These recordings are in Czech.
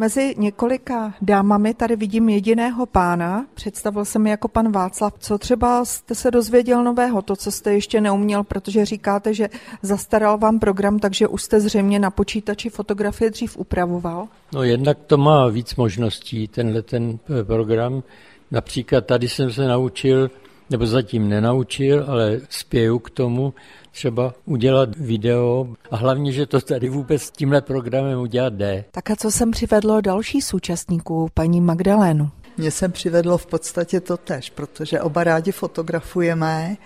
Mezi několika dámami tady vidím jediného pána. Představil se mi jako pan Václav. Co třeba jste se dozvěděl nového, to, co jste ještě neuměl, protože říkáte, že zastaral vám program, takže už jste zřejmě na počítači fotografie dřív upravoval? No jednak to má víc možností, tenhle ten eh, program. Například tady jsem se naučil, nebo zatím nenaučil, ale spěju k tomu, třeba udělat video a hlavně, že to tady vůbec s tímhle programem udělat jde. Tak a co jsem přivedlo další současníků, paní Magdalénu? Mě jsem přivedlo v podstatě to tež, protože oba rádi fotografujeme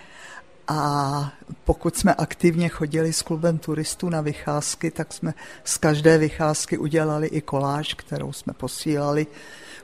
a pokud jsme aktivně chodili s klubem turistů na vycházky, tak jsme z každé vycházky udělali i koláž, kterou jsme posílali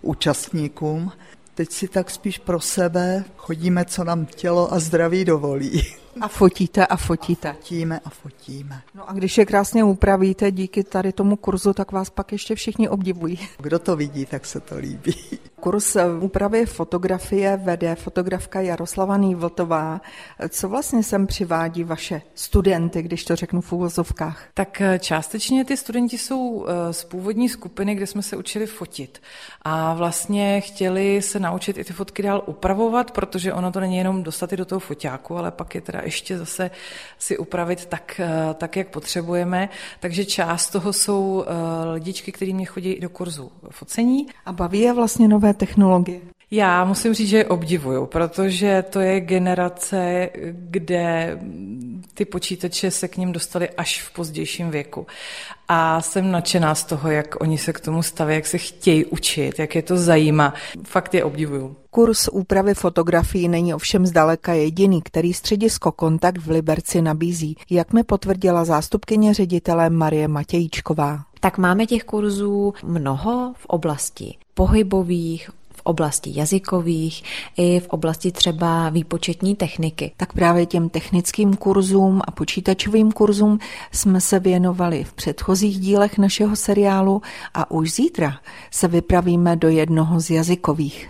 účastníkům. Teď si tak spíš pro sebe chodíme, co nám tělo a zdraví dovolí. A fotíte a fotíte. Fotíme a fotíme. No a když je krásně upravíte díky tady tomu kurzu, tak vás pak ještě všichni obdivují. Kdo to vidí, tak se to líbí. Kurs úpravy fotografie vede fotografka Jaroslava Nývltová. Co vlastně sem přivádí vaše studenty, když to řeknu v úvozovkách? Tak eh, částečně ty studenti jsou eh, z původní skupiny, kde jsme se učili fotit. A vlastně chtěli se naučit i ty fotky dál upravovat, protože ono to není jenom dostat do toho foťáku, ale pak je teda ještě zase si upravit tak, eh, tak jak potřebujeme. Takže část toho jsou lidičky, které mě chodí do kurzu focení. A baví je vlastně nové technologie? Já musím říct, že je obdivuju, protože to je generace, kde ty počítače se k ním dostaly až v pozdějším věku. A jsem nadšená z toho, jak oni se k tomu staví, jak se chtějí učit, jak je to zajímá. Fakt je obdivuju. Kurs úpravy fotografií není ovšem zdaleka jediný, který středisko Kontakt v Liberci nabízí, jak mi potvrdila zástupkyně ředitele Marie Matějíčková. Tak máme těch kurzů mnoho v oblasti pohybových, oblasti jazykových i v oblasti třeba výpočetní techniky. Tak právě těm technickým kurzům a počítačovým kurzům jsme se věnovali v předchozích dílech našeho seriálu a už zítra se vypravíme do jednoho z jazykových.